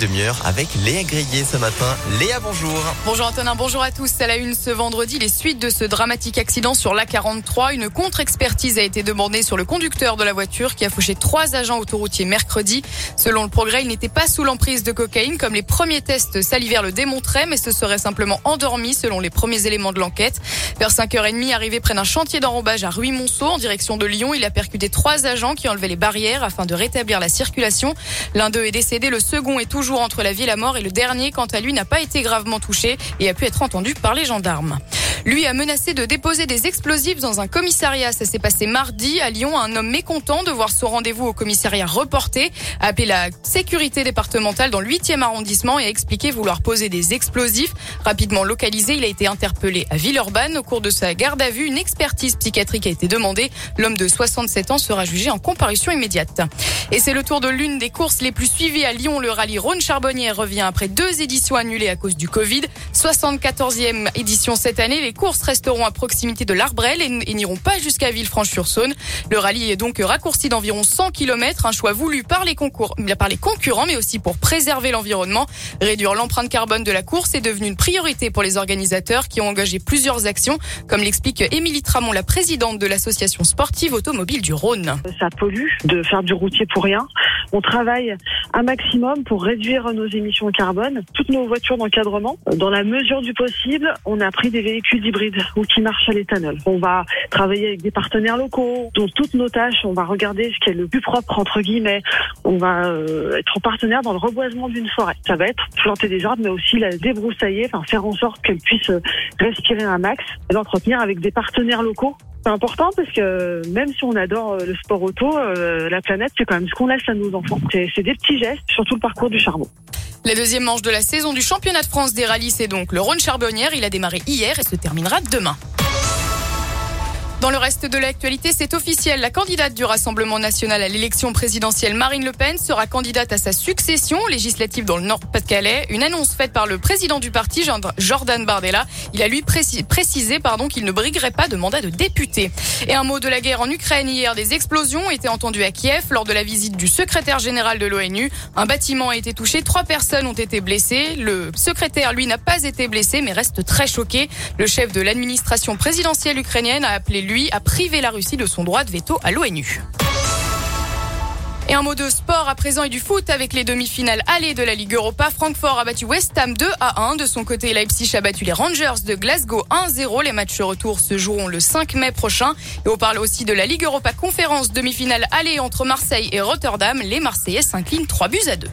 demi-heure avec Léa Grillet ce matin. Léa, bonjour. Bonjour Antonin, bonjour à tous. À la une ce vendredi, les suites de ce dramatique accident sur l'A43. Une contre-expertise a été demandée sur le conducteur de la voiture qui a fauché trois agents autoroutiers mercredi. Selon le progrès, il n'était pas sous l'emprise de cocaïne comme les premiers tests salivaires le démontraient, mais ce serait simplement endormi selon les premiers éléments de l'enquête. Vers 5h30, arrivé près d'un chantier d'enrobage à Ruy-Monceau en direction de Lyon, il a percuté trois agents qui enlevaient les barrières afin de rétablir la circulation. L'un d'eux est décédé, le second est toujours entre la vie et la mort et le dernier, quant à lui, n'a pas été gravement touché et a pu être entendu par les gendarmes. Lui a menacé de déposer des explosifs dans un commissariat. Ça s'est passé mardi à Lyon. Un homme mécontent de voir son rendez-vous au commissariat reporté a appelé la sécurité départementale dans le 8e arrondissement et a expliqué vouloir poser des explosifs. Rapidement localisé, il a été interpellé à Villeurbanne. Au cours de sa garde à vue, une expertise psychiatrique a été demandée. L'homme de 67 ans sera jugé en comparution immédiate. Et c'est le tour de l'une des courses les plus suivies à Lyon. Le rallye Rhône-Charbonnier revient après deux éditions annulées à cause du Covid. 74e édition cette année. Les courses resteront à proximité de l'Arbrel et, n'iront pas jusqu'à Villefranche-sur-Saône. Le rallye est donc raccourci d'environ 100 km, un choix voulu par les, concours, concurrents, mais aussi pour préserver l'environnement. Réduire l'empreinte carbone de la course est devenu une priorité pour les organisateurs qui ont engagé plusieurs actions, comme l'explique Émilie Tramont, la présidente de l'association sportive automobile du Rhône. Ça pollue de faire du routier pour rien. On travaille un maximum pour réduire nos émissions carbone. Toutes nos voitures d'encadrement, dans la mesure du possible, on a pris des véhicules hybrides ou qui marchent à l'éthanol. On va travailler avec des partenaires locaux. Dans toutes nos tâches, on va regarder ce qui est le plus propre entre guillemets. On va euh, être partenaire dans le reboisement d'une forêt. Ça va être planter des arbres, mais aussi la débroussailler, faire en sorte qu'elle puisse respirer un max et l'entretenir avec des partenaires locaux c'est important parce que même si on adore euh, le sport auto, euh, la planète, c'est quand même ce qu'on laisse à nos enfants. C'est des petits gestes, surtout le parcours du charbon. La deuxième manche de la saison du championnat de France des rallyes, c'est donc le Rhône Charbonnière. Il a démarré hier et se terminera demain. Dans le reste de l'actualité, c'est officiel. La candidate du Rassemblement national à l'élection présidentielle, Marine Le Pen, sera candidate à sa succession législative dans le Nord-Pas-de-Calais. Une annonce faite par le président du parti, Jordan Bardella. Il a lui précisé pardon, qu'il ne briguerait pas de mandat de député. Et un mot de la guerre en Ukraine. Hier, des explosions ont été entendues à Kiev lors de la visite du secrétaire général de l'ONU. Un bâtiment a été touché. Trois personnes ont été blessées. Le secrétaire, lui, n'a pas été blessé, mais reste très choqué. Le chef de l'administration présidentielle ukrainienne a appelé lui, a privé la Russie de son droit de veto à l'ONU. Et un mot de sport à présent et du foot avec les demi-finales allées de la Ligue Europa. Francfort a battu West Ham 2 à 1. De son côté, Leipzig a battu les Rangers de Glasgow 1-0. Les matchs retour se joueront le 5 mai prochain. Et on parle aussi de la Ligue Europa conférence demi-finale allée entre Marseille et Rotterdam. Les Marseillais s'inclinent 3 buts à 2.